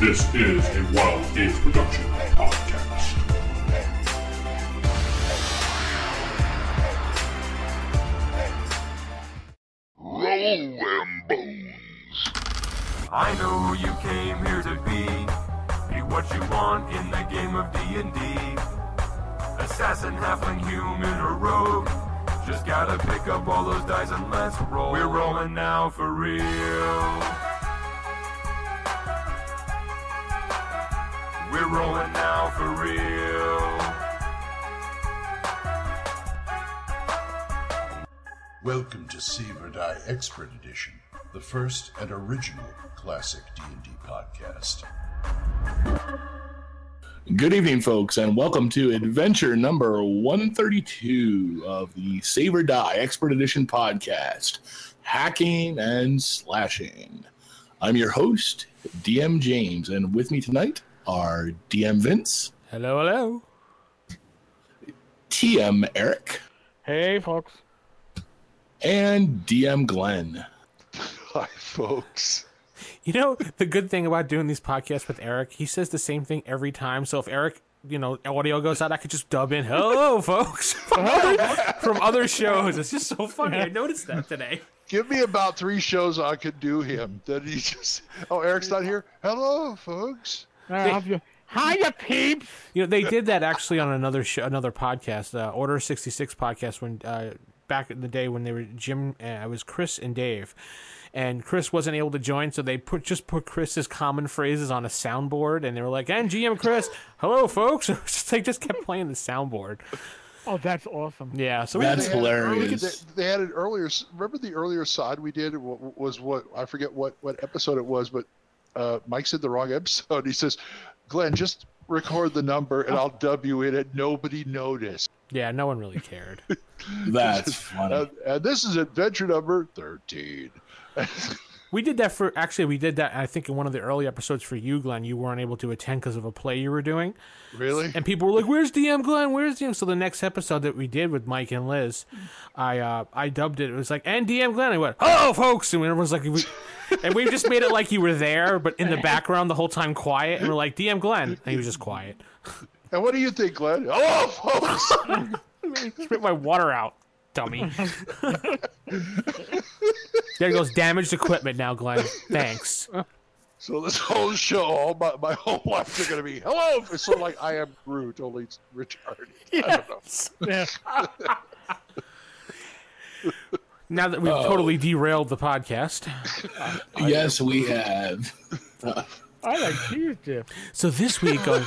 This is a Wild Age Production podcast. Roll them bones. I know you came here to be Be what you want in the game of D&D Assassin, halfling, human, or rogue Just gotta pick up all those dice and let's roll We're rolling now for real We're rolling now for real Welcome to Save or Die Expert Edition, the first and original classic D&D podcast. Good evening, folks, and welcome to adventure number 132 of the Save or Die Expert Edition podcast Hacking and Slashing. I'm your host, DM James, and with me tonight are DM Vince, Hello, hello. DM Eric, Hey, folks. and DM Glenn. Hi, folks. You know, the good thing about doing these podcasts with Eric, he says the same thing every time. So if Eric, you know, audio goes out, I could just dub in, hello, folks, from other, from other shows. It's just so funny. I noticed that today. Give me about three shows I could do him. Then he just, oh, Eric's not here. Hello, folks. Hiya, peeps. You know, they did that actually on another show, another podcast, uh, Order 66 podcast, when uh, back in the day when they were Jim, uh, it was Chris and Dave. And Chris wasn't able to join, so they put just put Chris's common phrases on a soundboard, and they were like, "And GM Chris, hello, folks." they just kept playing the soundboard. Oh, that's awesome. Yeah, so we That's They had an early- hilarious. they, they had an earlier. Remember the earlier side we did was what I forget what what episode it was, but uh, Mike said the wrong episode. He says, "Glenn, just record the number and I'll dub you in it." Nobody noticed. yeah, no one really cared. That's funny. And, and this is adventure number thirteen. We did that for actually we did that I think in one of the early episodes for you, Glenn. You weren't able to attend because of a play you were doing. really? and people were like, "Where's DM Glenn? Where's DM?" So the next episode that we did with Mike and Liz, I uh, I dubbed it. It was like, "And DM Glenn." I went, "Hello, folks," and everyone's like, we, and we just made it like you were there, but in the background the whole time quiet, and we're like, "DM Glenn," and he was just quiet. And what do you think, Glenn? Oh, folks. Spit my water out, dummy. there goes damaged equipment now, Glenn. Thanks. So this whole show, all my, my whole life, are going to be hello. It's sort of like I am Groot, only it's retarded. I don't know. Yeah. Now that we've oh. totally derailed the podcast, yes, we have. I like cheese dip. so this week on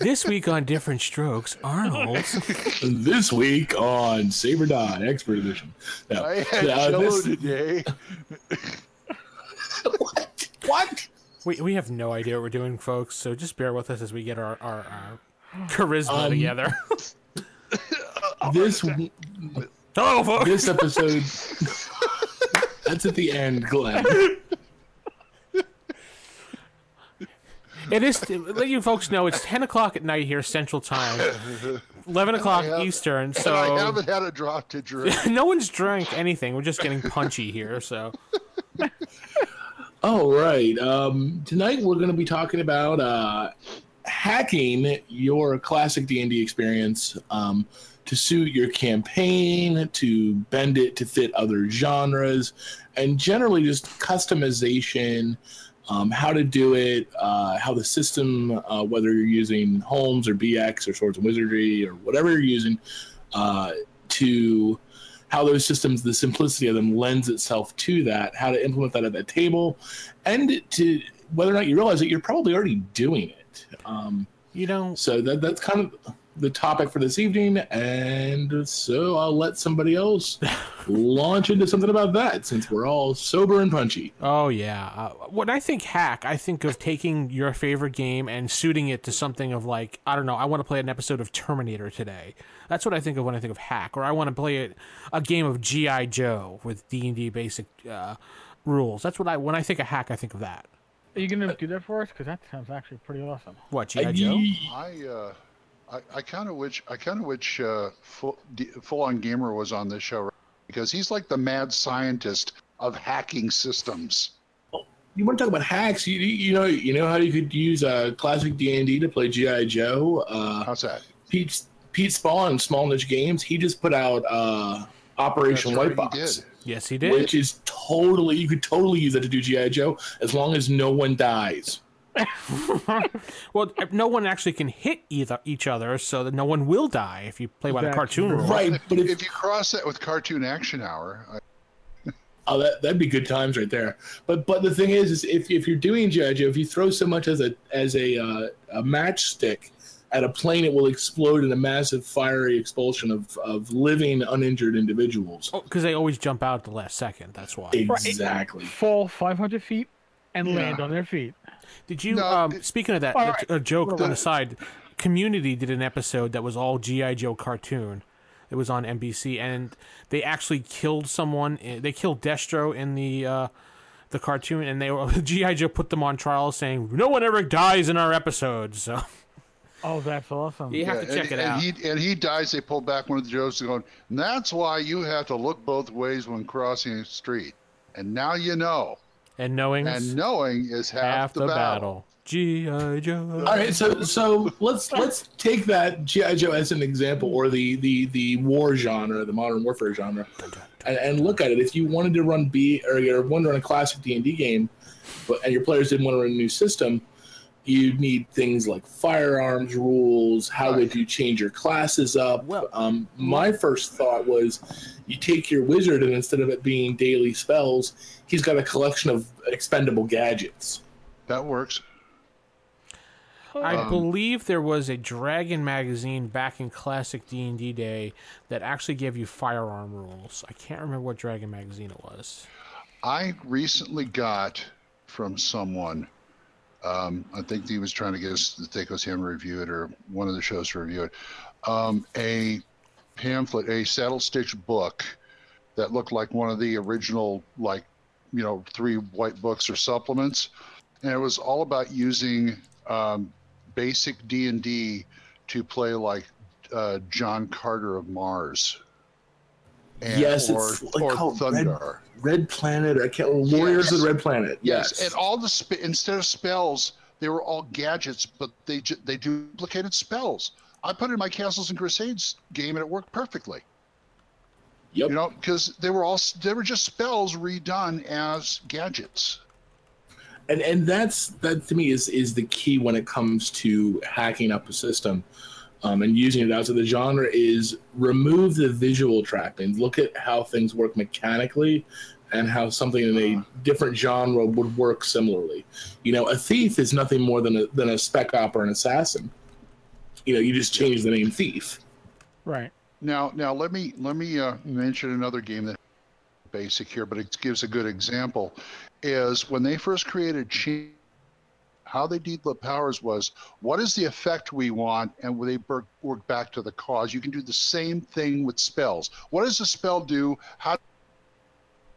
this week on different strokes, Arnold's. this week on Save or Die Expert Edition. Now, I had uh, Jello this- today. what? What? We, we have no idea what we're doing, folks. So just bear with us as we get our our, our charisma Um, together. This Hello, folks. this episode. that's at the end, Glenn. It is. Let you folks know it's ten o'clock at night here, Central Time, eleven o'clock have- Eastern. And I haven't had a drop to drink. no one's drank anything. We're just getting punchy here. So All right. Um, tonight we're going to be talking about uh, hacking your classic D and D experience um, to suit your campaign, to bend it to fit other genres, and generally just customization. Um, how to do it, uh, how the system, uh, whether you're using Holmes or BX or Swords and Wizardry or whatever you're using, uh, to how those systems, the simplicity of them lends itself to that, how to implement that at the table, and to whether or not you realize that you're probably already doing it. Um, you know, so that that's kind of the topic for this evening, and so I'll let somebody else launch into something about that since we're all sober and punchy. Oh yeah. Uh, when I think hack, I think of taking your favorite game and suiting it to something of like I don't know. I want to play an episode of Terminator today. That's what I think of when I think of hack. Or I want to play a, a game of GI Joe with D and D basic uh, rules. That's what I when I think of hack, I think of that. Are you gonna do that for us? Because that sounds actually pretty awesome. What GI Joe? I uh, I, I kind of wish I kind of wish uh, full, full on gamer was on this show because he's like the mad scientist of hacking systems. you want to talk about hacks? You, you know, you know how you could use uh, classic D and D to play GI Joe. Uh, How's that? Pete Pete Spahn, Small Niche Games, he just put out uh, Operation That's White Box, he did. Yes, he did. which is totally you could totally use that to do GI Joe as long as no one dies. well, no one actually can hit either each other, so that no one will die if you play by the Exactly. cartoon rule. Right, but if If you cross that with Cartoon Action Hour, I, Oh, that that'd be good times right there. But but the thing is, is if, if you're doing GI Joe, if you throw so much as a as a uh, a matchstick at a plane, it will explode in a massive fiery expulsion of of living uninjured individuals. Oh, because they always jump out at the last second. That's why. Exactly. Fall 500 feet and Yeah. land on their feet. Did you? No, um, it- speaking of that, a- right. a joke The- on the side. Community did an episode that was all GI Joe cartoon. It was on NBC, and they actually killed someone. eh, They killed Destro in the uh, the cartoon, and they were GI Joe put them on trial, saying no one ever dies in our episodes. So Oh, that's awesome. you have Yeah, to check and, it and out. He, and he dies. They pull back one of the jokes and going, and that's why you have to look both ways when crossing a street. And now you know. And knowing And knowing is half, half the, the battle. battle. GI Joe. All right, so so let's let's take that GI Joe as an example, or the the the war genre, the modern warfare genre, and, and look at it. If you wanted to run B or you wanted to run a classic D and D game, but and your players didn't want to run a new system, you need things like firearms rules. How would you change your classes up? Well- um, my first thought was, you take your wizard and instead of it being daily spells, he's got a collection of expendable gadgets. That works. I Um, believe there was a Dragon magazine back in classic D and D day that actually gave you firearm rules. I can't remember what Dragon magazine it was. I recently got from someone. Um, I think he was trying to get us to take us him review it or one of the shows to review it. Um, a pamphlet, a saddle stitch book that looked like one of the original, like you know, three white books or supplements, and it was all about using um, basic D and D to play like uh, John Carter of Mars. And, Yes, or, it's like or called Red- Red Planet, I can't Warriors Yes. of the Red Planet. Yes, Yes, and all the sp- instead of spells, they were all gadgets, but they ju- they duplicated spells. I put it in my Castles and Crusades game, and it worked perfectly. Yep. You know, because they were all they were just spells redone as gadgets. and and that's that to me is is the key when it comes to hacking up a system um, and using it outside the genre is remove the visual trappings. Look at how things work mechanically and how something in a different genre would work similarly. You know a thief is nothing more than a than a spec op or an assassin. You know you just change the name thief. Right. Now, now let me let me uh, mention another game that basic here, but it gives a good example. Is when they first created Chi, how they did the powers was what is the effect we want, and they work, work back to the cause. You can do the same thing with spells. What does a spell do? How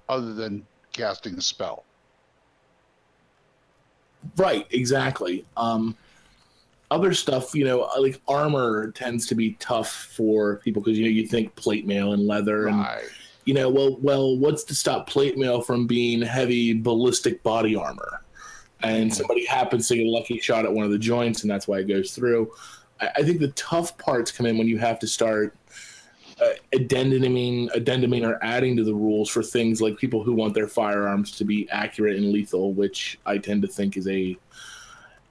other than casting a spell? Right, exactly. Um, other stuff, you know, like armor tends to be tough for people because you know you think plate mail and leather, and Right. you know, well, well, what's to stop plate mail from being heavy ballistic body armor? And somebody happens to get a lucky shot at one of the joints, and that's why it goes through. I, I think the tough parts come in when you have to start uh, addenduming, addenduming, or adding to the rules for things like people who want their firearms to be accurate and lethal, which I tend to think is a,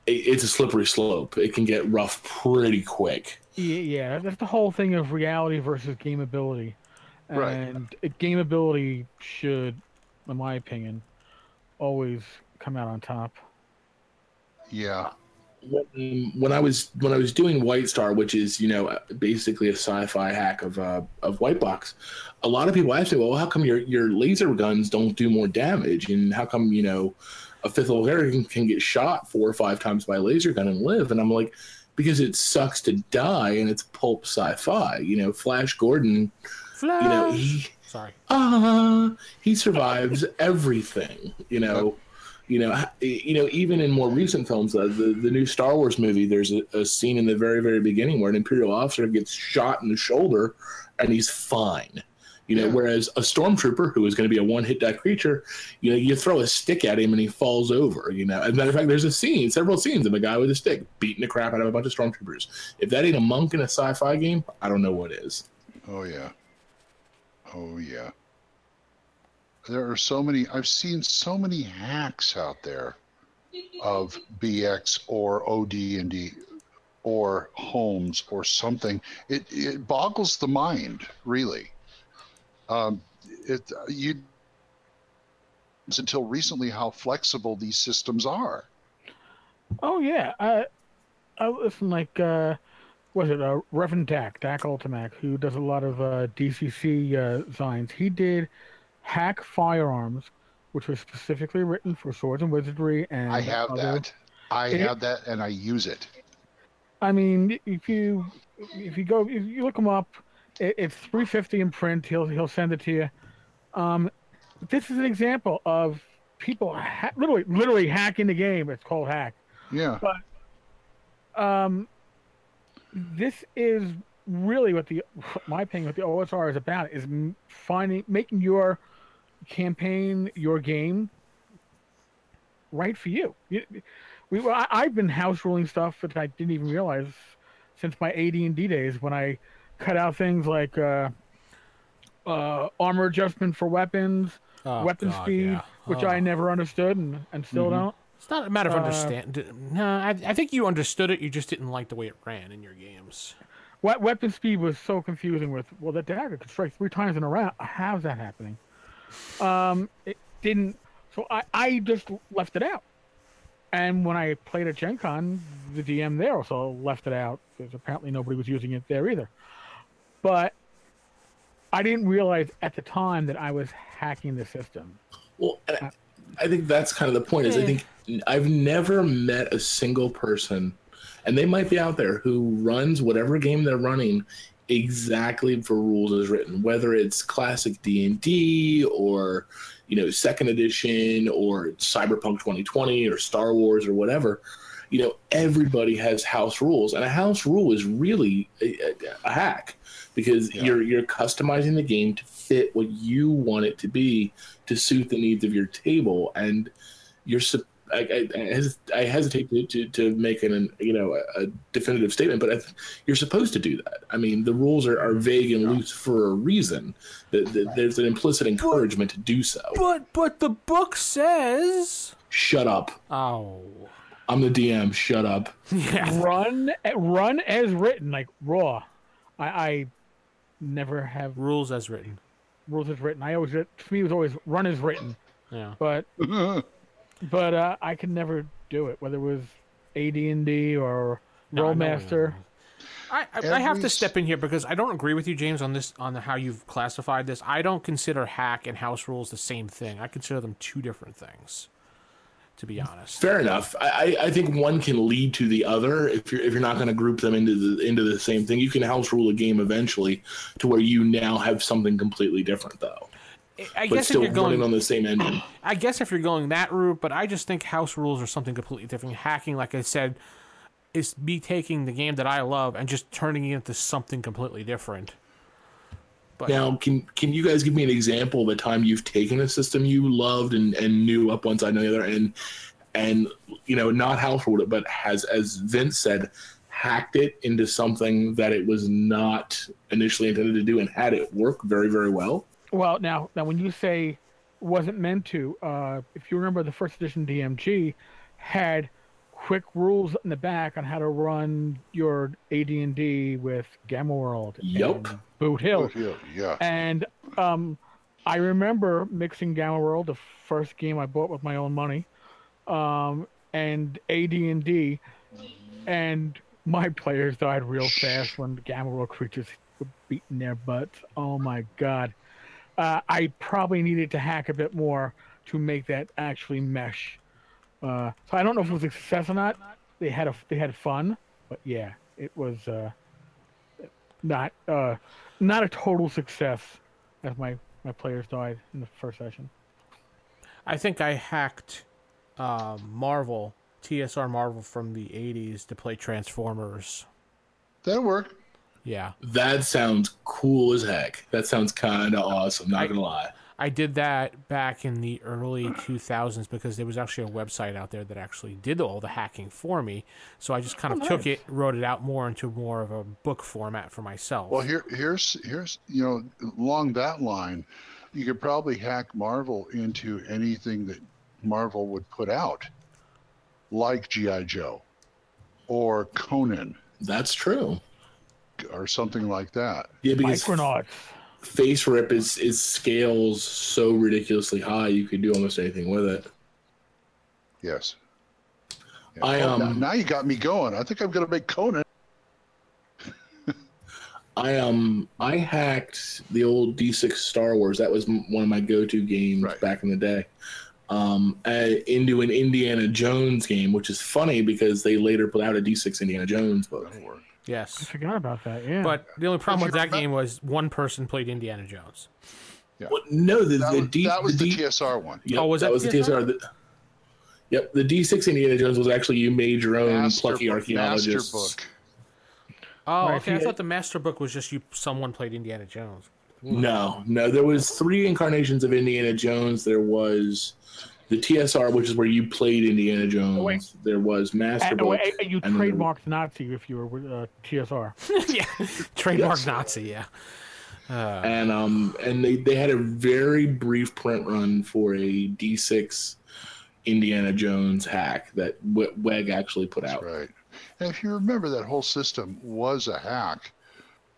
a it's a slippery slope. It can get rough pretty quick. Yeah, yeah, that's the whole thing of reality versus gameability. Right. And uh, gameability should, in my opinion, always come out on top. Yeah. when, when I was when I was doing White Star, which is you know basically a sci-fi hack of uh, of White Box, a lot of people ask me, well, how come your your laser guns don't do more damage, and how come you know a fifth level character can, can get shot four or five times by a laser gun and live? And I'm like, because it sucks to die, and it's pulp sci-fi. You know, Flash Gordon, Flash. you know he Sorry. ah, he survives everything. You know, you know, you know. Even in more recent films, uh, the the new Star Wars movie, there's a, a scene in the very very beginning where an Imperial officer gets shot in the shoulder, and he's fine. You know, Yeah. whereas a stormtrooper who is going to be a one hit die creature, you know, you throw a stick at him and he falls over. You know, as a matter of fact, there's a scene, several scenes of a guy with a stick beating the crap out of a bunch of stormtroopers. If that ain't a monk in a sci-fi game, I don't know what is. Oh yeah. Oh yeah. There are so many I've seen so many hacks out there of BX or OD&D or Holmes or something. It it boggles the mind, really. Um it you it's until recently how flexible these systems are. Oh yeah, I I listen like uh, was it uh, Reverend Dak Dak Ultimac who does a lot of uh, DCC uh, designs. He did hack firearms, which was specifically written for swords and wizardry. And I have other- that. I It- have that and I use it. I mean, if you if you go if you look him up, it, it's three fifty in print. He'll he'll send it to you. Um, this is an example of people ha- literally literally hacking the game. It's called hack. Yeah. But um, this is really what the my opinion what the OSR is about is finding making your campaign your game right for you. We well, I, I've been house ruling stuff that I didn't even realize since my AD and D days when I cut out things like uh, uh, armor adjustment for weapons, Oh, weapon God, speed, yeah. which Oh. I never understood and, and still don't. It's not a matter of Uh, understand. No, I, I think you understood it. You just didn't like the way it ran in your games. What weapon speed was so confusing with well the dagger could strike three times in a round. How's that happening? Um it didn't so I, I just left it out. And when I played at Gen Con, the DM there also left it out because apparently nobody was using it there either. But I didn't realize at the time that I was hacking the system. Well, I- I think that's kind of the point. Is I think I've never met a single person, and they might be out there who runs whatever game they're running exactly for rules as written, whether it's classic D and D or you know second edition or Cyberpunk 2020 or Star Wars or whatever. You know, everybody has house rules, and a house rule is really a, a, hack because Yeah. you're you're customizing the game to fit what you want it to be to suit the needs of your table, and you're. Sup- I, I, I hesitate to, to, to make an you know a, a definitive statement, but I th- you're supposed to do that. I mean, the rules are, are vague and loose for a reason. The, the, there's an implicit encouragement to do so. But but the book says. Shut up. Oh. I'm the DM. Shut up. Yeah. Run run as written, like raw. I, I never have Rules as written. rules as written. I always to me it was always run as written, Yeah. but but uh, I could never do it, whether it was AD and D or No, I Rolemaster. I, I, I have to step in here because I don't agree with you, James, on this on how you've classified this. I don't consider hack and house rules the same thing. I consider them two different things. To be honest, Fair enough. I, I I think one can lead to the other if you're if you're not going to group them into the into the same thing. You can house rule a game eventually to where you now have something completely different though, I but guess if you're going running on the same engine. I guess if you're going that route, but I just think house rules are something completely different. Hacking, like I said, is me taking the game that I love and just turning it into something completely different. But Now, can can you guys give me an example of a time you've taken a system you loved and, and knew up one side and the other, and and you know not house ruled it, but has, as Vince said, hacked it into something that it was not initially intended to do, and had it work very very well. Well, now now when you say wasn't meant to, uh, if you remember the first edition DMG had quick rules in the back on how to run your AD&D with Gamma World. Yup. and Boot Hill. Oh, yeah, yeah. And um, I remember mixing Gamma World, the first game I bought with my own money, um, and AD&D, and my players died real fast when the Gamma World creatures were beating their butts. Oh my god! Uh, I probably needed to hack a bit more to make that actually mesh. Uh, so I don't know if it was a success or not. They had a they had fun, but yeah, it was uh, not uh, not a total success as my my players died in the first session. I think I hacked uh, Marvel, TSR Marvel from the 80s to play Transformers. That'll work. Yeah. That sounds cool as heck. That sounds kind of awesome. Not I- gonna lie. I did that back in the early 2000s because there was actually a website out there that actually did all the hacking for me. So I just kind of oh, took it, wrote it out more into more of a book format for myself. Well, here, here's, here's, you know, along that line, you could probably hack Marvel into anything that Marvel would put out, like GI Joe, or Conan, That's true. Or something like that. Yeah, because Micronauts. face rip is is scales so ridiculously high. You could do almost anything with it. Yes. Yeah. I, Oh, now- um, now you got me going. I think I'm gonna make Conan. I um I hacked the old D6 Star Wars. That was m- one of my go-to games Right. back in the day. Um, uh, into an Indiana Jones game, which is funny because they later put out a D6 Indiana Jones book. That'll work. I yes. forgot about that. Yeah. But the only problem with that remem- game was one person played Indiana Jones. Well, no, the, That the was, D that was the, D- TSR one. Yep, Oh, was that was the TSR? TSR? The, yep, the D6 Indiana Jones was actually you made your own Master plucky book- archaeologists. Master book. Oh, Right, okay. I thought the master book was just you. Someone played Indiana Jones. No, no, there was three incarnations of Indiana Jones. There was the TSR, which is where you played Indiana Jones. wait. There was Master and, Book. and- and you and then there- trademarked Nazi if you were with uh, TSR. yeah, trademark Yes. Nazi. Yeah. Uh, and um and they, they had a very brief print run for a D6 Indiana Jones hack that W- Weg actually put That's out. right. And if you remember, that whole system was a hack,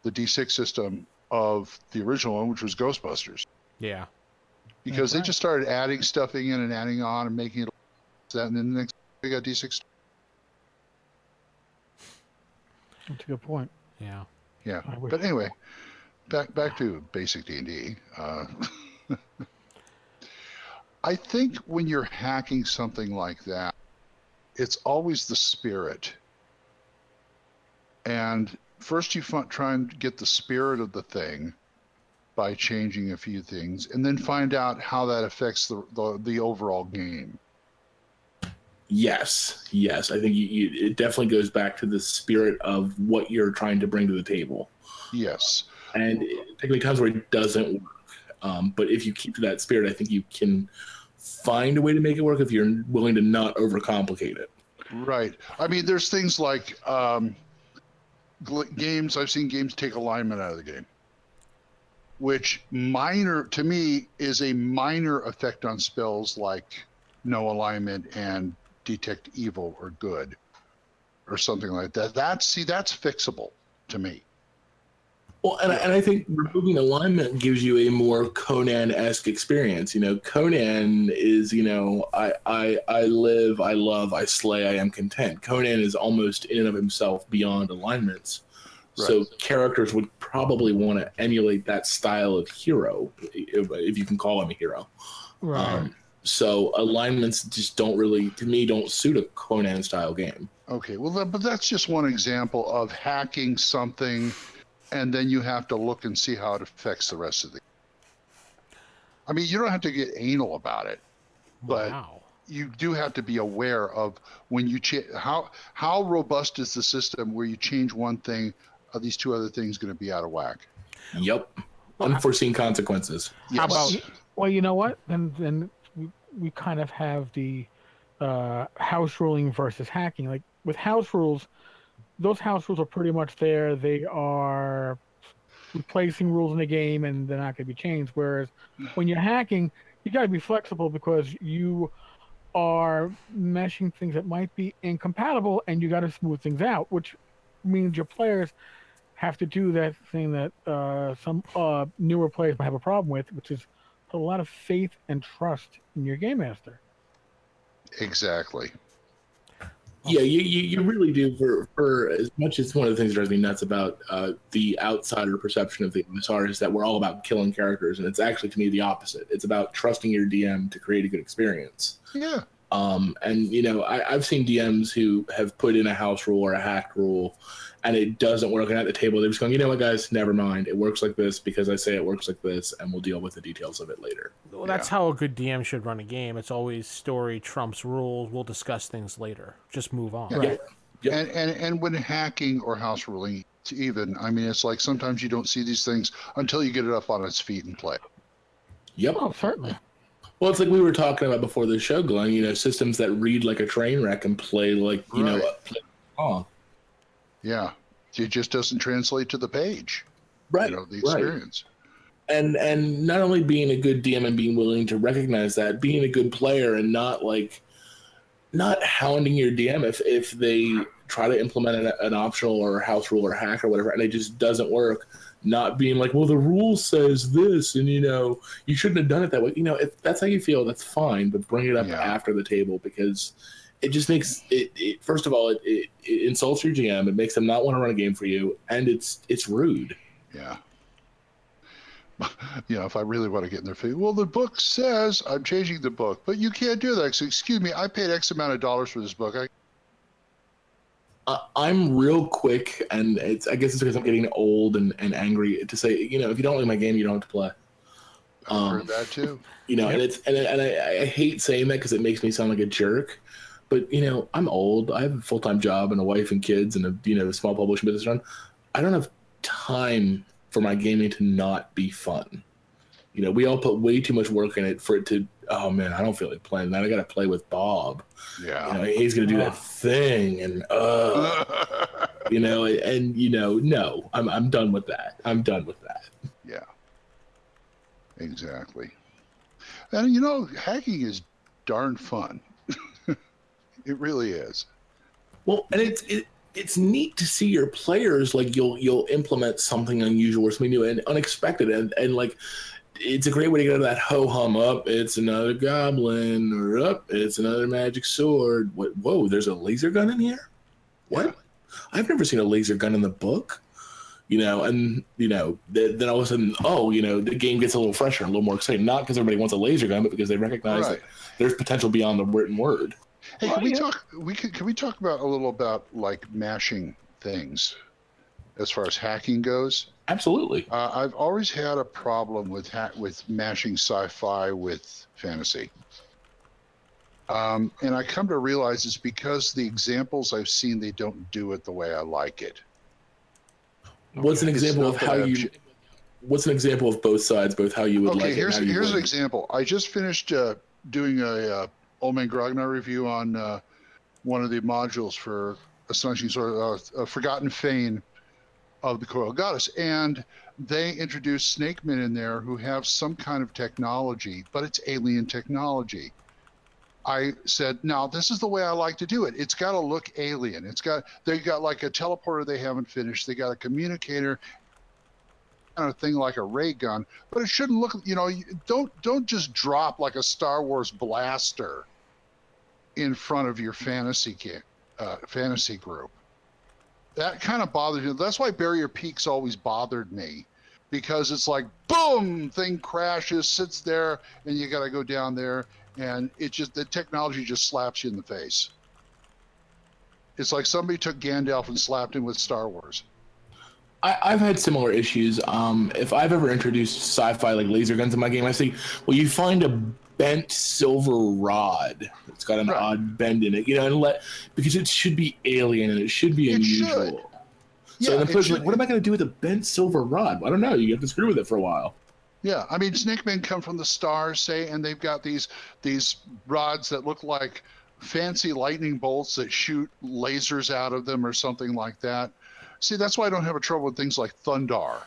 the D6 system of the original one, which was Ghostbusters, yeah. Because they just started adding stuff in and adding on and making it that, and then the next we got D6. That's a good point. Yeah. Yeah, but anyway, back back to basic D and D. Uh, I think when you're hacking something like that, it's always the spirit. And first, you f- try and get the spirit of the thing by changing a few things, and then find out how that affects the the, the overall game. Yes, yes, I think you, you, it definitely goes back to the spirit of what you're trying to bring to the table. Yes. and it- there can be times where it doesn't work. Um, but if you keep to that spirit, I think you can find a way to make it work if you're willing to not overcomplicate it. Right. I mean, there's things like um, games. I've seen games take alignment out of the game, which minor to me is a minor effect on spells like no alignment and detect evil or good, or something like that. That's see, that's fixable to me. Well, and, I- and I think removing alignment gives you a more Conan-esque experience. You know, Conan is, you know, I, I, I live, I love, I slay, I am content. Conan is almost in and of himself beyond alignments. So characters would probably want to emulate that style of hero, if, if you can call him a hero. Right. Um, so alignments just don't really, to me, don't suit a Conan style game. Okay, well, that, but that's just one example of hacking something, and then you have to look and see how it affects the rest of the. I mean, you don't have to get anal about it, but wow. you do have to be aware of when you change how how robust is the system where you change one thing, are these two other things going to be out of whack? Yep. Unforeseen consequences. How about? Well, you know what? Then then we, we kind of have the uh, house ruling versus hacking. Like with house rules, those house rules are pretty much there. They are replacing rules in the game, and they're not going to be changed. Whereas when you're hacking, you got to be flexible because you are meshing things that might be incompatible, and you got to smooth things out, which means your players have to do that thing that uh, some uh, newer players might have a problem with, which is put a lot of faith and trust in your game master. Exactly. Yeah, you, you, you really do. For, for as much as one of the things that drives me nuts about uh, the outsider perception of the OSR is that we're all about killing characters, and it's actually to me the opposite. It's about trusting your DM to create a good experience. Yeah. Um, and you know, I, I've seen DMs who have put in a house rule or a hack rule, and it doesn't work. And at the table, they're just going, you know what, guys, never mind. It works like this because I say it works like this, and we'll deal with the details of it later. Well, that's how a good DM should run a game. It's always story trumps rules. We'll discuss things later. Just move on. Right. Yep. And, and and when hacking or house ruling, to even. I mean, it's like sometimes you don't see these things until you get it up on its feet and play. Yep. Oh, certainly. Well, it's like we were talking about before the show, Glenn. You know, systems that read like a train wreck and play like you know, Right. Uh, play oh, Yeah, it just doesn't translate to the page. right, You know, the right. experience. and and not only being a good DM and being willing to recognize that, being a good player and not like not hounding your DM if if they try to implement an, an optional or house rule or hack or whatever and it just doesn't work. Not being like, well, the rule says this, and you know, you shouldn't have done it that way. You know, if that's how you feel, that's fine, but bring it up Yeah. after the table because it just makes it. it first of all, it, it, it insults your GM. It makes them not want to run a game for you, and it's it's rude. Yeah. You know, if I really want to get in their face, well, the book says I'm changing the book, but you can't do that. So, excuse me, I paid X amount of dollars for this book. I, Uh, I'm real quick, and it's I guess it's because I'm getting old and, and angry to say, you know, if you don't like my game, you don't have to play. I've Um, heard that too. You know, and it's and, and I, I hate saying that because it makes me sound like a jerk. But you know, I'm old. I have a full time job and a wife and kids and a you know a small publishing business run. I don't have time for my gaming to not be fun. You know, we all put way too much work in it for it to. Oh man, I don't feel like playing that. I got to play with Bob. You Yeah. know, he's gonna do that thing, and uh, you know, and you know, no, I'm I'm done with that. I'm done with that. yeah. Exactly. And you know, hacking is darn fun. it really is. Well, and it's it, it's neat to see your players like you'll you'll implement something unusual or something new and unexpected, and and like it's a great way to get out of that ho hum up. It's another goblin, or up. it's another magic sword. What? Whoa! There's a laser gun in here. What? Yeah. I've never seen a laser gun in the book. You know, and you know, th- then all of a sudden, oh, you know, the game gets a little fresher, a little more exciting. Not because everybody wants a laser gun, but because they recognize Right. that there's potential beyond the written word. Hey, can we yeah. talk? We could. Can we talk about a little about like mashing things, as far as hacking goes? Absolutely. Uh, I've always had a problem with ha- with mashing sci-fi with fantasy, um, and I come to realize it's because the examples I've seen they don't do it the way I like it. What's an example of how I've you? ch- What's an example of both sides, both how you would Okay, like it? here's and how you here's an wouldn't? example. I just finished uh, doing a uh, Old Man Grognard review on uh, one of the modules for Astonishing Sword, uh, uh, Forgotten Fane of the Coil Goddess, and they introduced Snakemen in there who have some kind of technology, but it's alien technology. I said, now this is the way I like to do it. It's got to look alien. It's got they got like a teleporter they haven't finished. They got a communicator, kind of thing like a ray gun, but it shouldn't look. You know, don't don't just drop like a Star Wars blaster in front of your fantasy uh, fantasy group. That kind of bothers me. That's why Barrier Peaks always bothered me, because it's like boom, thing crashes, sits there, and you got to go down there, and it just the technology just slaps you in the face. It's like somebody took Gandalf and slapped him with Star Wars. I, I've had similar issues. Um, if I've ever introduced sci-fi like laser guns in my game, I say, well, you find a bent silver rod It's got an Right. odd bend in it, you know, and let because it should be alien and it should be It unusual. should. So Yeah, the person's like, what am I going to do with a bent silver rod? I don't know. You have to screw with it for a while. Yeah, I mean, snake men come from the stars, say, and they've got these these rods that look like fancy lightning bolts that shoot lasers out of them or something like that. See, that's why I don't have a trouble with things like Thundarr,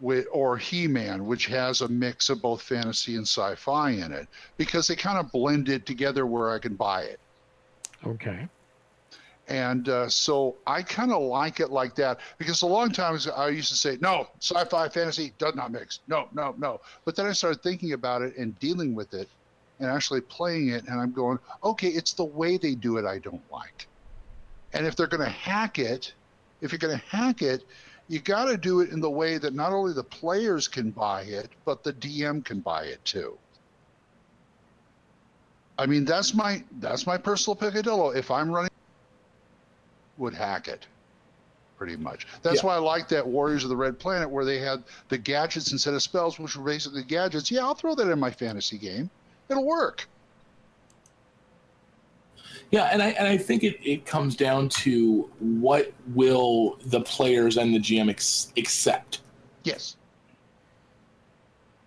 or He-Man, which has a mix of both fantasy and sci-fi in it, because they kind of blend it together where I can buy it. Okay. And uh, so I kind of like it like that because a long time ago I used to say, no, sci fi fantasy does not mix. No, no, no. But then I started thinking about it and dealing with it and actually playing it. And I'm going, okay, it's the way they do it I don't like. And if they're going to hack it, if you're going to hack it, you got to do it in the way that not only the players can buy it, but the DM can buy it too. I mean, that's my that's my personal picadillo. If I'm running would hack it pretty much. That's Yeah. why I like that Warriors of the Red Planet where they had the gadgets instead of spells, which were basically gadgets. Yeah, I'll throw that in my fantasy game. It'll work. Yeah, and I and I think it, it comes down to what will the players and the GM ex- accept. Yes.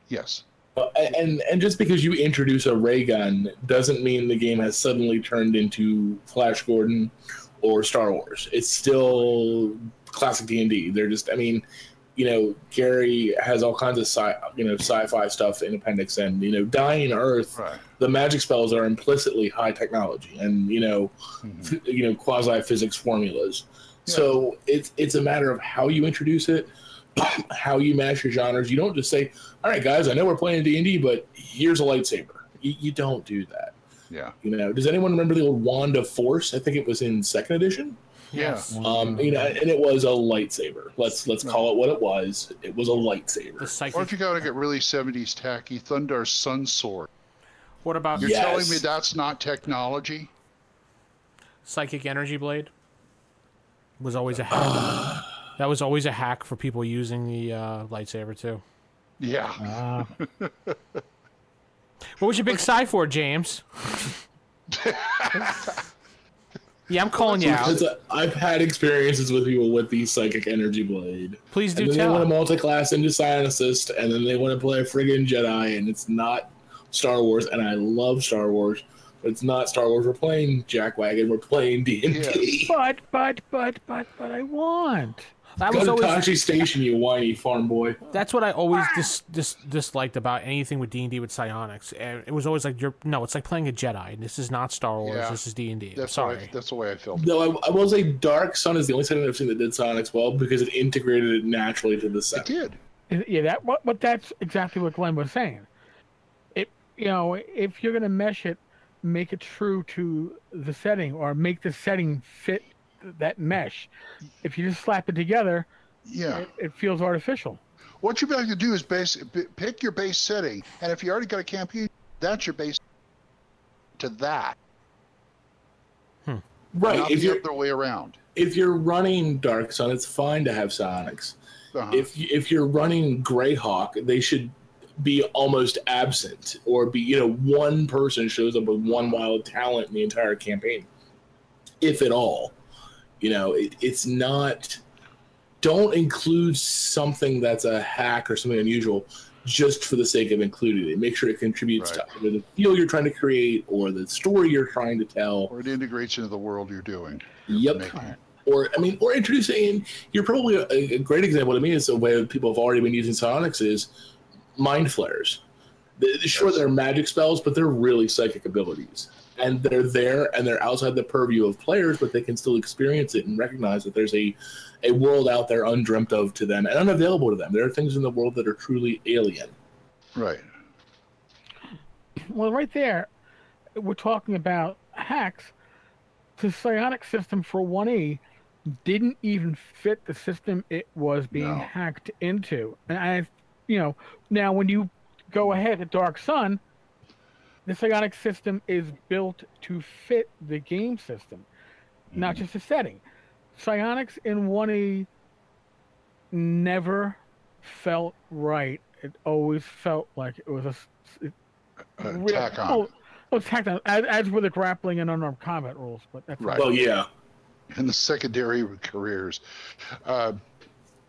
Yes. Uh, And and just because you introduce a ray gun doesn't mean the game has suddenly turned into Flash Gordon or Star Wars. It's still classic D and D. They're just, I mean, you know, Gary has all kinds of sci, you know, sci-fi stuff in Appendix N. You know, Dying Earth, Right. the magic spells are implicitly high technology and you know, mm-hmm. f- you know, quasi physics formulas. So it's it's a matter of how you introduce it, how you match your genres. You don't just say, "All right, guys, I know we're playing D and D, but here's a lightsaber." You, you don't do that. Yeah. You know, does anyone remember the old Wand of Force? I think it was in second edition. Yes. Um, you know, and it was a lightsaber. Let's let's call it what it was. It was a lightsaber. The Or psychic. if you got to get really 70s tacky, Thundarr's Sun Sword. What about You're Yes. telling me that's not technology? psychic energy blade? Was always a hack. that was always a hack for people using the uh, lightsaber too. Yeah. Ah, What was your big side for, James? yeah, I'm calling you out. I've had experiences with people with the psychic energy blade. Please do and then they want to tell. multi-class into Psionicist, and then they want to play a friggin' Jedi, and it's not Star Wars. And I love Star Wars, but it's not Star Wars. We're playing Jackwagon. We're playing D and D. but but but but but I want. That Go was to always Tosche Station, you whiny farm boy. that's what I always dis, dis, disliked about anything with D and D with psionics. And It was always like you're no, it's like playing a Jedi. This is not Star Wars. Yeah. This is D and D. Sorry. What I, that's the way I felt. No, I, I will say, Dark Sun is the only setting I've seen that did psionics well because it integrated it naturally to the It set. did. Yeah, that what but that's exactly what Glenn was saying. It you know if you're gonna mesh it, make it true to the setting or make the setting fit that mesh. If you just slap it together, Yeah. it, it feels artificial. What you have to do is base, pick your base setting, and if you already got a campaign, that's your base to that. Right. Not If the you're other way around. if you're running Dark Sun, it's fine to have psionics. Uh-huh. if if you're running Greyhawk, they should be almost absent, or be you know one person shows up with one wild talent in the entire campaign, if at all. You know, it, it's not. Don't include something that's a hack or something unusual just for the sake of including it. Make sure it contributes Right. to either the feel you're trying to create or the story you're trying to tell. or it integrates into the world you're doing. Yep Making. or I mean, or introducing. You're probably a, a great example to me is the way people have already been using psionics is mind flayers. Sure, Yes. they're magic spells, but they're really psychic abilities, and they're there and they're outside the purview of players, but they can still experience it and recognize that there's a a world out there undreamt of to them and unavailable to them. There are things in the world that are truly alien. Right. Well, right there, we're talking about hacks. The psionic system for 1E didn't even fit the system it was being No. hacked into. And I, you know, now when you go ahead to Dark Sun, the psionic system is built to fit the game system, not just the setting. Psionics in 1E never felt right. It always felt like it was a. it- Uh, Real- tack on. Oh, oh, tack on. As, as with the grappling and unarmed combat rules, but that's Right. Well, yeah, And the secondary careers. Uh,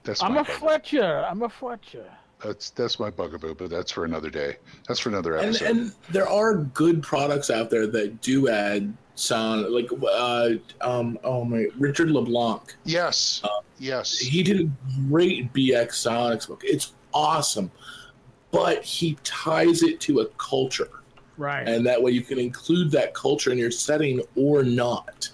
that's I'm a bug- Fletcher. I'm a Fletcher. That's that's my bugaboo, but that's for another day. That's for another episode. and there are good products out there that do add sound, like uh, um, oh my, Richard LeBlanc. yes. yes. he did a great BX Psionics book. It's awesome, but he ties it to a culture, Right. and that way you can include that culture in your setting or not.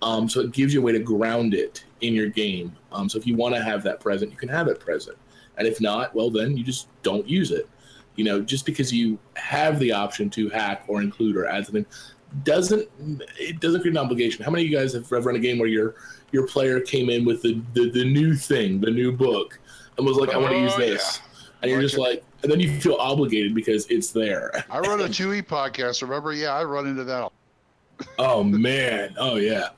Um, so it gives you a way to ground it in your game. Um, so if you want to have that present, you can have it present, and if not, well then you just don't use it. You know, just because you have the option to hack or include or add something doesn't it doesn't create an obligation. How many of you guys have ever run a game where your your player came in with the the, the new thing, the new book, and was like, "I want to use Oh, this," and you're just like, and then you feel obligated because it's there. I run a 2E podcast. Remember? Yeah, I run into that. oh man, oh yeah.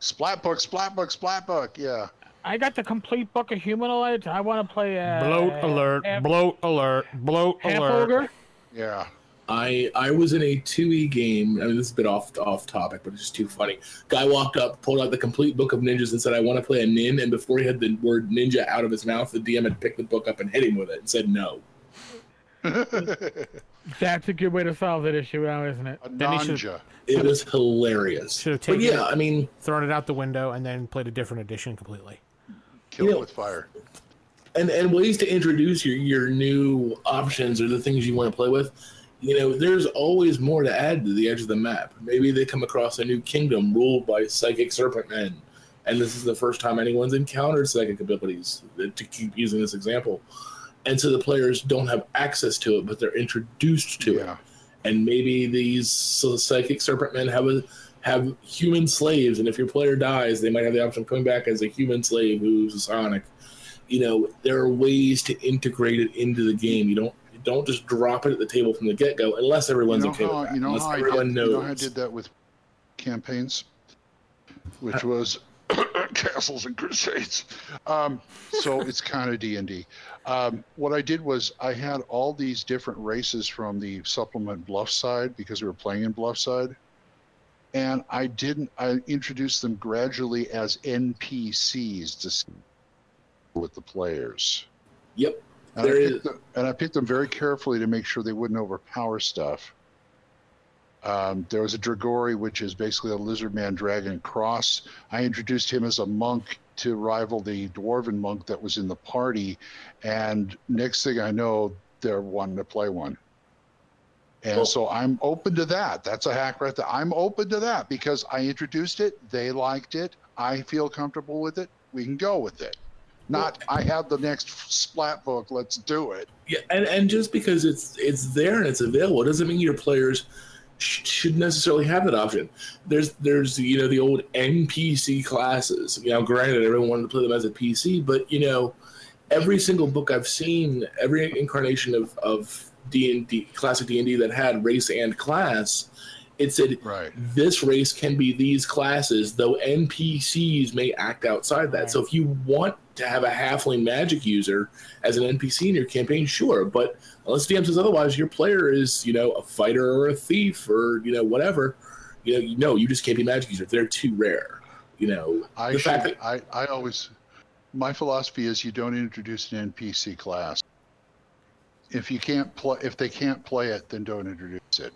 Splat book, splat book, splat book. Yeah. I got the complete book of humanoids. I want to play. Uh, Bloat alert! Half, bloat alert! Bloat half alert! ogre. Yeah. I I was in a 2e game. I mean, this is a bit off off topic, but it's just too funny. Guy walked up, pulled out the complete book of ninjas, and said, "I want to play a nin." And before he had the word ninja out of his mouth, the DM had picked the book up and hit him with it and said, "No." That's a good way to solve that issue now, isn't it? A Then he should- nanja. It was hilarious. Should have But taken yeah, it, I mean, thrown it out the window, and then played a different edition completely. Kill You it know- with fire. and and ways to introduce your your new options or the things you want to play with you know there's always more to add to the edge of the map. Maybe they come across a new kingdom ruled by psychic serpent men and this is the first time anyone's encountered psychic abilities uh, to keep using this example. And so the players don't have access to it but they're introduced to it. And maybe these psychic serpent men have a have human slaves and if your player dies they might have the option of coming back as a human slave who's a psionic you know there are ways to integrate it into the game you don't you don't just drop it at the table from the get-go unless everyone's you know okay how, with that you know unless everyone did, knows You know how I did that with campaigns, which was castles and crusades. Um, so it's kind of D and D. Um, what I did was I had all these different races from the supplement Bluffside because we were playing in Bluffside, and I didn't. I introduced them gradually as NPCs to with the players. yep And I, There is- picked them, and I picked them very carefully to make sure they wouldn't overpower stuff. Um, there was a Dragori, which is basically a lizard man dragon cross. I introduced him as a monk to rival the dwarven monk that was in the party. And next thing I know, they're wanting to play one. And Well- so I'm open to that. That's a hack right there. I'm open to that because I introduced it. They liked it. I feel comfortable with it. We can go with it. Not, I have the next splat book. Let's do it. yeah and and just because it's it's there and it's available doesn't mean your players sh- should necessarily have that option there's there's you know the old npc classes you know granted everyone wanted to play them as a pc but you know every single book I've seen, every incarnation of of D and D, classic D and D that had race and class, it said Right. this race can be these classes, though NPCs may act outside that. Right. So if you want to have a halfling magic user as an NPC in your campaign, sure. But unless DM says otherwise, your player is, you know, a fighter or a thief or, you know, whatever. You know, you know, you just can't be magic user. They're too rare. You know, I the should, fact that I, I always my philosophy is you don't introduce an NPC class. If you can't play if they can't play it, then don't introduce it.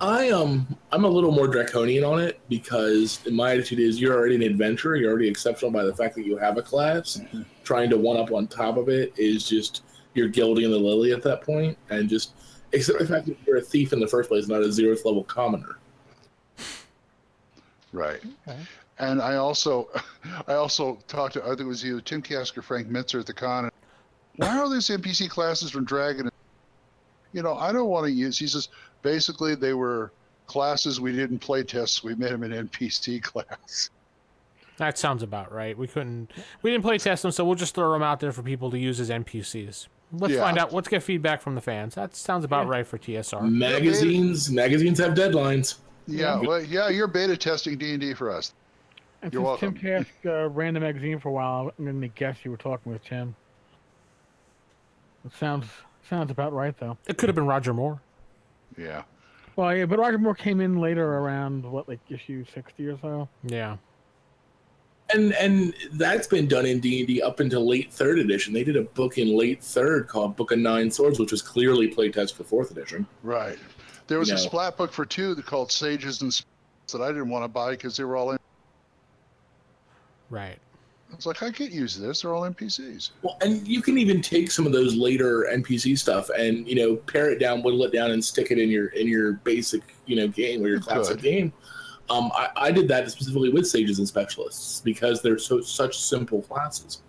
I um I'm a little more draconian on it because my attitude is you're already an adventurer, you're already exceptional by the fact that you have a class. Trying to one up on top of it is just you're gilding the lily at that point, and just except the fact that you're a thief in the first place, not a zeroth level commoner. Right. Okay. And I also I also talked to I think it was either Tim Kask or Frank Mentzer at the con. Why are these NPC classes from Dragon? You know, I don't want to use he says basically they were classes we didn't play test, we made them an NPC class. That sounds about right. We couldn't, we didn't play test them, so we'll just throw them out there for people to use as NPCs. Let's Yeah. find out. Let's get feedback from the fans. That sounds about right for TSR. Magazines magazines have deadlines. Yeah, well, yeah, you're beta testing D and D for us. And You're since Tim welcome. Kask uh, ran the magazine for a while, I'm going to guess you were talking with Tim. It sounds sounds about right, though. It could have been Roger Moore. Yeah. Well, yeah, but Roger Moore came in later around, what, like issue 60 or so? Yeah. And and that's been done in D and D up until late third edition. They did a book in late third called Book of Nine Swords, which was clearly playtest for fourth edition. Right. There was You a know. splat book for two that called Sages and Specialists that I didn't want to buy because they were all in. Right. I was like, I can't use this. They're all NPCs. Well, and you can even take some of those later NPC stuff and you know pare it down, whittle it down, and stick it in your in your basic you know game or your You classic game. Um, I, I did that specifically with sages and specialists because they're so such simple classes.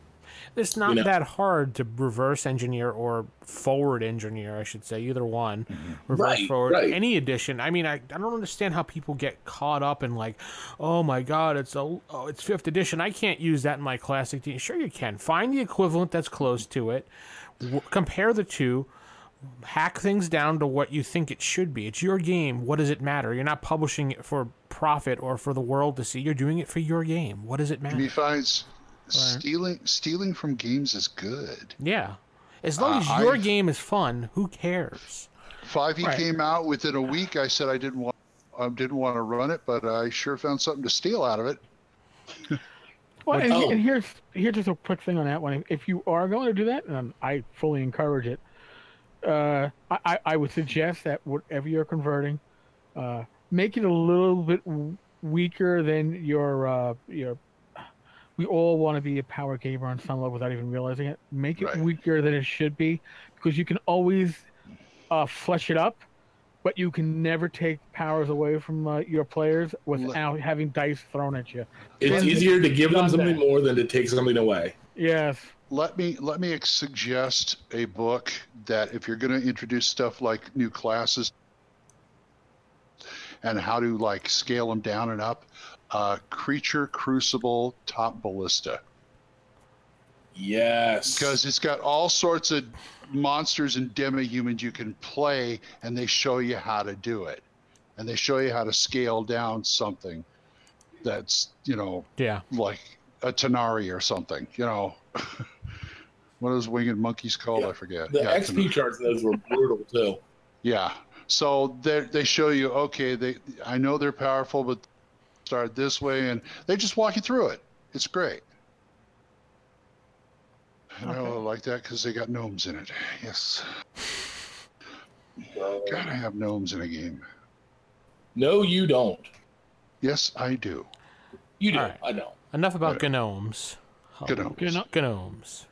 It's not You know. that hard to reverse engineer or forward engineer, I should say, either one. Mm-hmm. Reverse Right, forward right. any edition. I mean, I, I don't understand how people get caught up in like, oh my god, it's a oh, it's fifth edition. I can't use that in my classic. D-" Sure, you can. Find the equivalent that's close to it. W- compare the two. Hack things down to what you think it should be. It's your game. What does it matter? You're not publishing it for profit or for the world to see. You're doing it for your game. What does it matter? Besides, stealing stealing from games is good. Yeah. As long Uh, as your I've- game is fun, who cares? Five E Right. came out within a week. I said I didn't want, I didn't want to run it, but I sure found something to steal out of it. Well, and, Oh. and here's here's just a quick thing on that one. If you are going to do that, and I fully encourage it, uh, I, I- I would suggest that whatever you're converting, uh, make it a little bit weaker than your uh, your. We all want to be a power gamer on some level without even realizing it. Make it Right. weaker than it should be, because you can always uh, flesh it up, but you can never take powers away from uh, your players without having dice thrown at you. It's Then- easier to give them something that. more than to take something away. Yes. Let me let me suggest a book that if you're going to introduce stuff like new classes and how to like scale them down and up, uh, Creature Crucible Top Ballista Yes. because it's got all sorts of monsters and demi-humans you can play, and they show you how to do it, and they show you how to scale down something that's you know Yeah. like a Tanari or something, you know. what are those winged monkeys called? Yeah. I forget. the yeah, XP charts those were brutal too. yeah. So they they show you okay. They I know they're powerful, but start this way, and they just walk you through it. It's great. And I Okay. like that because they got gnomes in it. Yes. Gotta have gnomes in a game. No, you don't. Yes, I do. You do. All right. I know. Enough about Right. gnomes. Gnomes. Gno- Gnomes.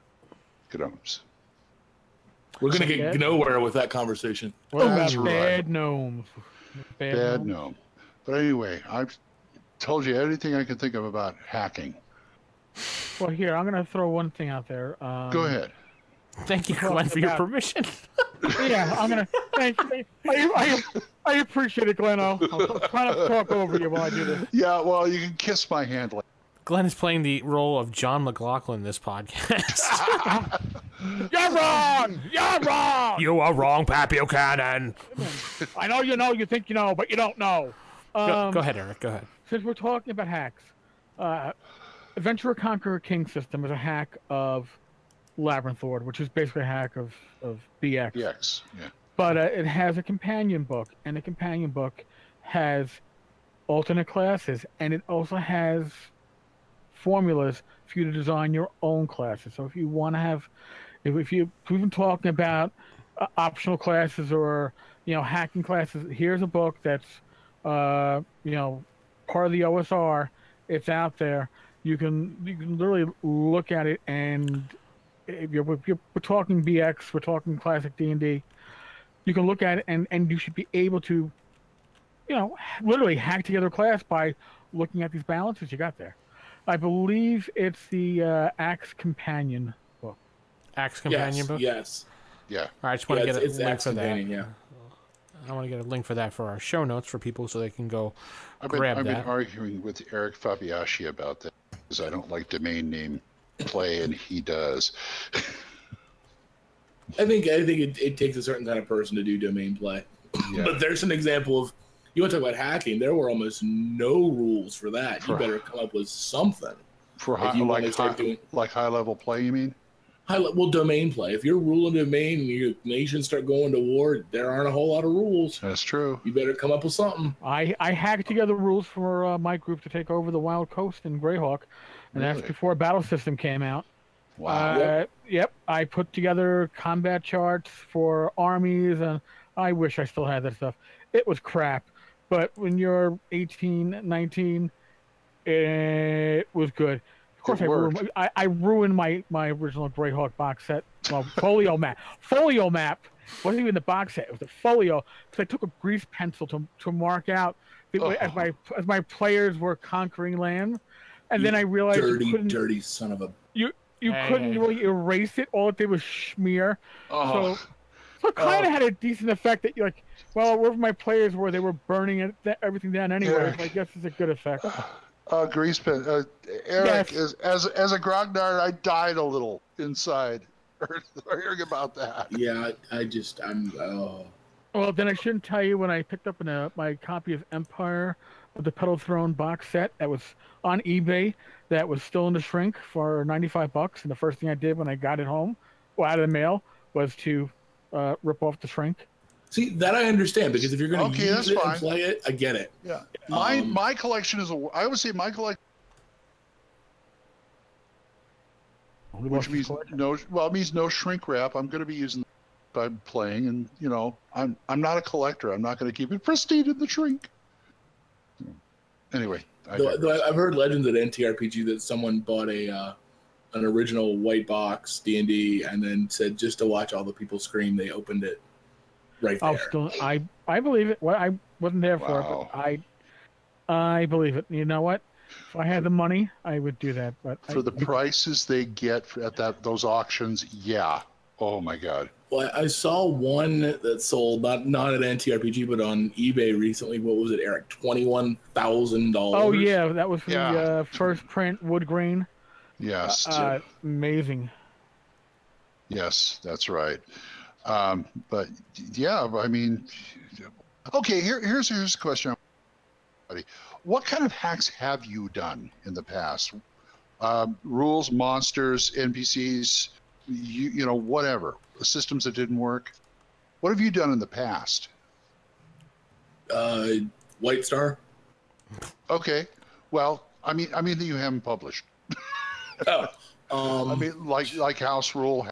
Gnomes. We're gonna get nowhere with that conversation. What That's about right. bad gnomes? Bad, Bad gnomes? gnome. But anyway, I've told you everything I can think of about hacking. Well, here I'm gonna throw one thing out there. Um, Go ahead. Thank you, Talk Glenn, for your permission. Yeah, I'm gonna. Thank you. I, I, I appreciate it, Gleno. I'm trying to talk over you while I do this. Yeah, well, you can kiss my hand. Like, Glenn is playing the role of John McLaughlin in this podcast. You're wrong. You're wrong. you are wrong, Pat Buchanan. I know you know. You think you know, but you don't know. Go, Um, go ahead, Eric. Go ahead. Since we're talking about hacks, uh, Adventurer Conqueror King system is a hack of Labyrinth Lord, which is basically a hack of, of BX. yes. Yeah. But uh, it has a companion book, and the companion book has alternate classes, and it also has formulas for you to design your own classes. So if you want to have, if, if you if we've been talking about uh, optional classes or you know hacking classes, here's a book that's uh, you know part of the OSR. It's out there. You can you can literally look at it, and if you're, if you're we're talking BX, we're talking classic D and D. You can look at it, and and you should be able to, you know, literally hack together a class by looking at these balances you got there. I believe it's the uh, ACKS Companion book. ACKS companion yes. book. Yes. Yeah. All right, I just want Yeah, to it's, get a it's link ACKS for that. Yeah. I want to get a link for that for our show notes for people so they can go I've been, grab I've been arguing with Eric Fabiaschi about that because I don't like domain name play, and he does. I think I think it, it takes a certain kind of person to do domain play. Yeah. But there's an example of you want to talk about hacking. There were almost no rules for that. You better come up with something. For high, like, high, doing- like high level play, you mean? High le- well, domain play. If you're ruling domain and your nations start going to war, there aren't a whole lot of rules. That's true. You better come up with something. I I hacked together rules for uh, my group to take over the Wild Coast in Greyhawk, and that's Really? before Battle System came out. Wow. Uh, yep. I put together combat charts for armies, and I wish I still had that stuff. It was crap, but when you're 18, 19, it was good. Of course, I ruined. I, I ruined my, my original Greyhawk box set. Well, folio map. Folio map wasn't even the box set. It was the folio because I took a grease pencil to, to mark out the, Oh. as my as my players were conquering land, and then I realized you dirty, couldn't dirty son of a. you you Hey, couldn't really erase it. All it did was smear. oh, So, so it kind Oh. of had a decent effect that you're like, well, wherever my players were, they were burning it, everything down anyway. Eric. So I guess it's a good effect. uh, grease pen. Uh, Eric, Yes. as, as as a grognard, I died a little inside hearing about that. Yeah, I, I just I'm. Oh, Well, then I shouldn't tell you when I picked up an, uh, my copy of Empire of the Petal Throne box set that was on eBay that was still in the shrink for 95 bucks. And the first thing I did when I got it home, well, out of the mail, was to uh, rip off the shrink. See that I understand because if you're going to Okay, use it fine. and play it, I get it. Yeah, my Um, my collection is a. I would say my collection, which means collection. no. Well, it means no shrink wrap. I'm going to be using. By playing, and you know, I'm I'm not a collector. I'm not going to keep it pristine in the shrink. Anyway, I though, though I've heard legends at NTRPG that someone bought a uh, an original white box D and D and then said just to watch all the people scream, they opened it right there. I'll still, I, I believe it. Well, I wasn't there for Wow. it, but I, I believe it. You know what? If I had the money, I would do that. But for I, the prices they get at that those auctions, yeah. Oh my god. Well, I saw one that sold not not at NTRPG but on eBay recently. What was it, Eric? Twenty one thousand dollars. oh yeah, that was from Yeah. the uh, first print wood grain. Yes. Uh, amazing. Yes, that's right. Um, but yeah, I mean, okay. Here, here's here's a question. What kind of hacks have you done in the past? Um, rules, monsters, NPCs, you you know, whatever systems that didn't work. What have you done in the past? Uh, White Star. Okay, well, I mean, I mean that you haven't published. Oh, um, I mean, like like House Rule.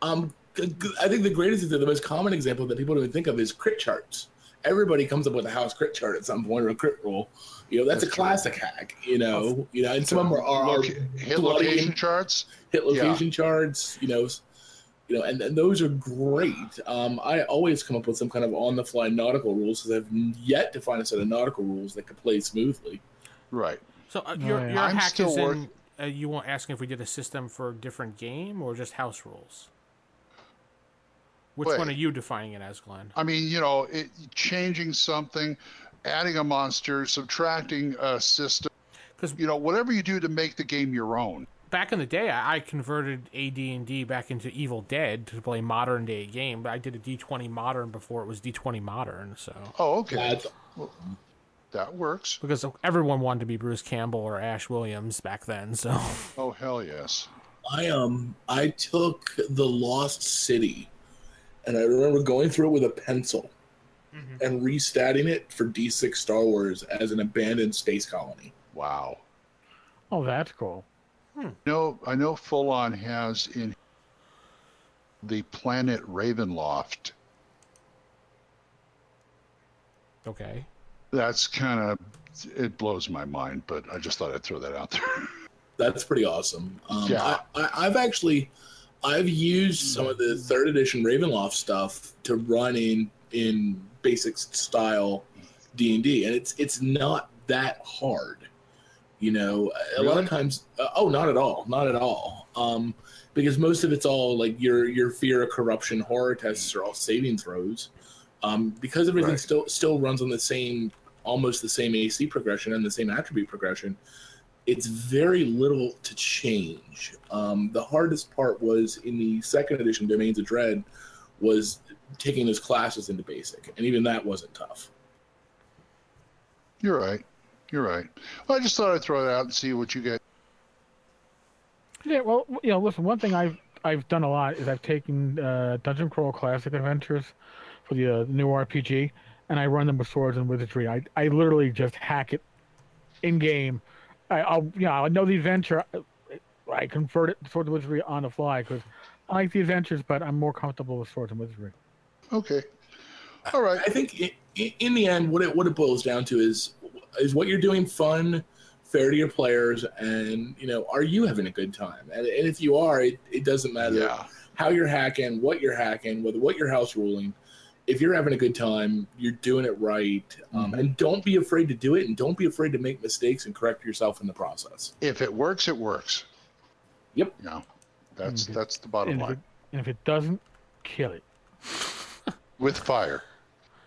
Um, I think the greatest, the most common example that people don't even think of is crit charts. Everybody comes up with a house crit chart at some point or a crit roll. You know, that's, That's a true. classic hack. You know, you know, and some of them are, are, are hit bloody location charts. hit location charts. You know, you know, and, and those are great. Um, I always come up with some kind of on the fly nautical rules because I've yet to find a set of nautical rules that could play smoothly. Right. So uh, your yeah. your I'm hack still is in. work- Uh, you weren't asking if we did a system for a different game or just house rules. Which Wait. one are you defining it as, Glenn? I mean, you know, it, changing something, adding a monster, subtracting a system. Because you know, whatever you do to make the game your own. Back in the day, I, I converted AD and D back into Evil Dead to play modern day game, but I did a D20 modern before it was D20 modern. So Oh, okay, That's that works. because everyone wanted to be Bruce Campbell or Ash Williams back then, so Oh, hell yes. I um I took the Lost City, and I remember going through it with a pencil and restatting it for D6 Star Wars as an abandoned space colony. Wow. Oh, that's cool. No, I know Full On has in the planet Ravenloft. okay. That's kind of it blows my mind, but I just thought I'd throw that out there. That's pretty awesome. Um, Yeah. I, I, I've actually I've used some of the third edition Ravenloft stuff to run in in basic style D and D, and it's it's not that hard. You know, a lot of times, uh, oh, not at all, not at all. Um, because most of it's all like your your fear of corruption horror tests are all saving throws. Um, because everything Right. still still runs on the same almost the same AC progression and the same attribute progression it's very little to change. Um, the hardest part was in the second edition, Domains of Dread, was taking those classes into basic, and even that wasn't tough. You're right. You're right. Well, I just thought I'd throw it out and see what you get. Yeah, well, you know, listen. One thing I've I've done a lot is I've taken uh, Dungeon Crawl Classic Adventures for the uh, new RPG, and I run them with swords and wizardry. I I literally just hack it in game. I, I'll you know I know the adventure. I, I convert it to swords and wizardry on the fly because I like the adventures, but I'm more comfortable with swords and wizardry. Okay. All right. I think i i in the end, what it what it boils down to is is what you're doing fun, fair to your players, and you know, are you having a good time? And, and if you are, it, it doesn't matter Yeah. how you're hacking, what you're hacking, whether what your house ruling. If you're having a good time, you're doing it right, um, mm-hmm. and don't be afraid to do it, and don't be afraid to make mistakes and correct yourself in the process. If it works, it works. Yep. Yeah. That's that's the bottom And if, it, line. and if it doesn't, kill it. With fire.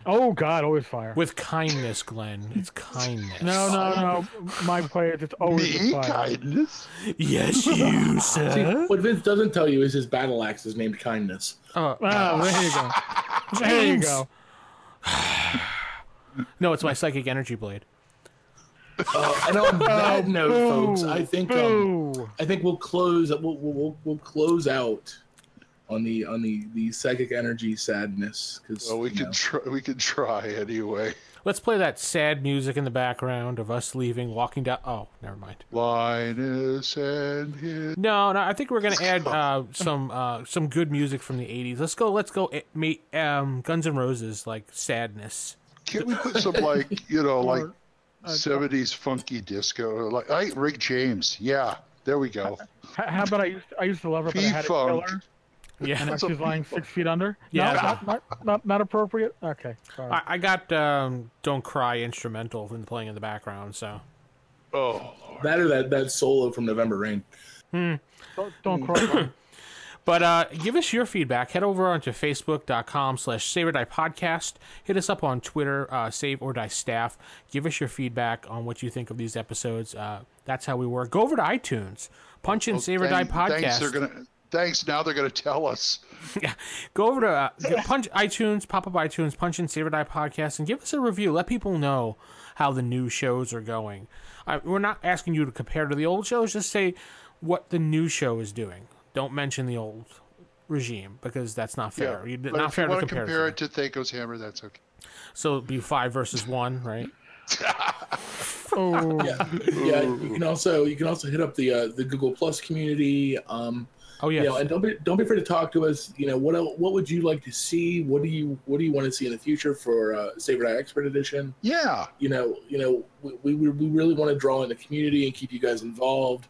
Oh God, always fire. With kindness, Glenn. It's kindness. no, no, no. My players, it's always with Me fire. kindness. Yes, you, See, what Vince doesn't tell you is his battle axe is named Kindness. Oh, Oh, there you go. There you go. no, it's my psychic energy blade. Uh, and on that note, folks, I think um, I think we'll close. We'll, we'll, we'll, we'll close out on the on the the psychic energy sadness because Well, we could try. We can try anyway. Let's play that sad music in the background of us leaving, walking down. Oh, never mind. Linus and his. No, no. I think we're gonna add uh, some uh, some good music from the '80s. Let's go. Let's go. eh, Meet um, Guns N' Roses, like sadness. Can we put some like you know like Or, uh, seventies funky disco? Like I Rick James. Yeah, there we go. H- How about I used I used to love her, but I had to kill P-Funk. her, Yeah, and now she's lying six feet under. Yeah. no, not, not, not not appropriate. Okay, sorry. I, I got um, "Don't Cry" instrumental and playing in the background. So Oh, that or that that solo from November Rain. don't, don't cry. But uh, give us your feedback. Head over onto facebook.com slash save or die podcast. Hit us up on Twitter, uh, save or die staff. Give us your feedback on what you think of these episodes. Uh, that's how we work. Go over to iTunes. Punch in Save or Die Thank- Thanks, podcast. they're gonna. Thanks. Now they're gonna tell us. Go over to uh, punch iTunes, pop up iTunes, punch in Save or Die podcast, and give us a review. Let people know how the new shows are going. I, we're not asking you to compare to the old shows. Just say what the new show is doing. Don't mention the old regime because that's not fair. You, but not if fair you to compare. compare it to Thaco's Hammer, that's okay. So it'd be five versus one, right? oh, Yeah, yeah. You can also you can also hit up the uh, the Google Plus community. Um, Oh yeah. you know, and don't be don't be afraid to talk to us. You know, what what would you like to see? What do you what do you want to see in the future for uh, Save or Die Expert Edition? Yeah. You know, you know, we, we, we really want to draw in the community and keep you guys involved.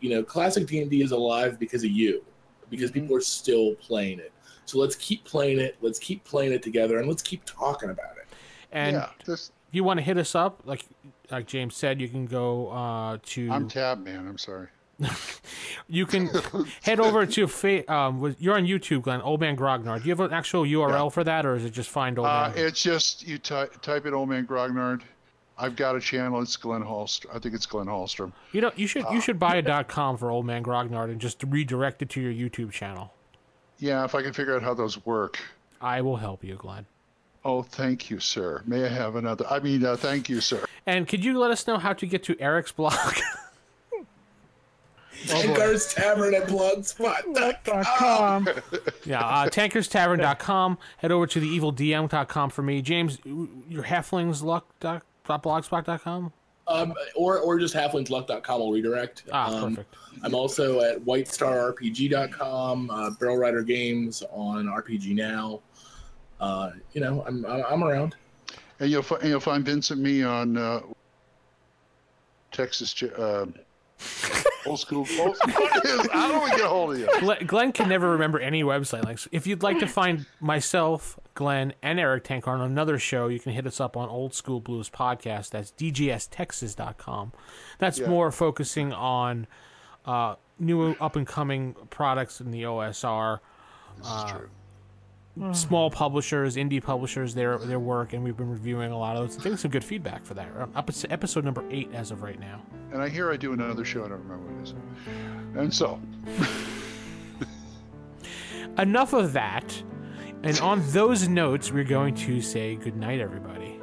You know, classic D and D is alive because of you, because people are still playing it. So let's keep playing it. Let's keep playing it together, and let's keep talking about it. and yeah. This, if you want to hit us up, like like James said, you can go uh, to I'm Tab Man. I'm sorry. You can head over to fa- um you're on YouTube, Glenn. Old Man Grognard. Do you have an actual URL for that, or is it just find Old Uh, Man? it's just you type type in Old Man Grognard. I've got a channel. It's Glenn Hallstrom. I think it's Glenn Hallstrom. You know, you should you should buy a dot com for Old Man Grognard and just redirect it to your YouTube channel. Yeah, if I can figure out how those work. I will help you, Glenn. Oh, thank you, sir. May I have another? I mean, uh, thank you, sir. And could you let us know how to get to Eric's blog? Tenkar's Tavern at Blogspot. dot com. yeah, uh, tenkarstavern.com. Head over to theevildm.com for me. James, your halflingsluck.blogspot.com? Um, or or just halflingsluck.com will redirect. Ah, um, perfect. I'm also at whitestarrpg.com, uh, Barrel Rider Games on RPG Now. Uh, you know, I'm I'm around. And you'll fi- and you'll find Vincent me on uh, Texas. Uh, old school. Old, what is? How do we get a hold of you? Glenn, Glenn can never remember any website links. If you'd like to find myself, Glenn, and Eric Tenkar on another show, you can hit us up on Old School Blues Podcast. That's dgstexas.com. That's Yeah. more focusing on uh, new up and coming products in the OSR. This is true. Hmm. Small publishers, indie publishers, their their work, and we've been reviewing a lot of those. and getting some good feedback for that. Um, we're episode number eight as of right now. And I hear I do another show. I don't remember what it is. And so, Enough of that. And on those notes, we're going to say good night, everybody.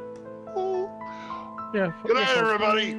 Oh. Yeah. good night, everybody.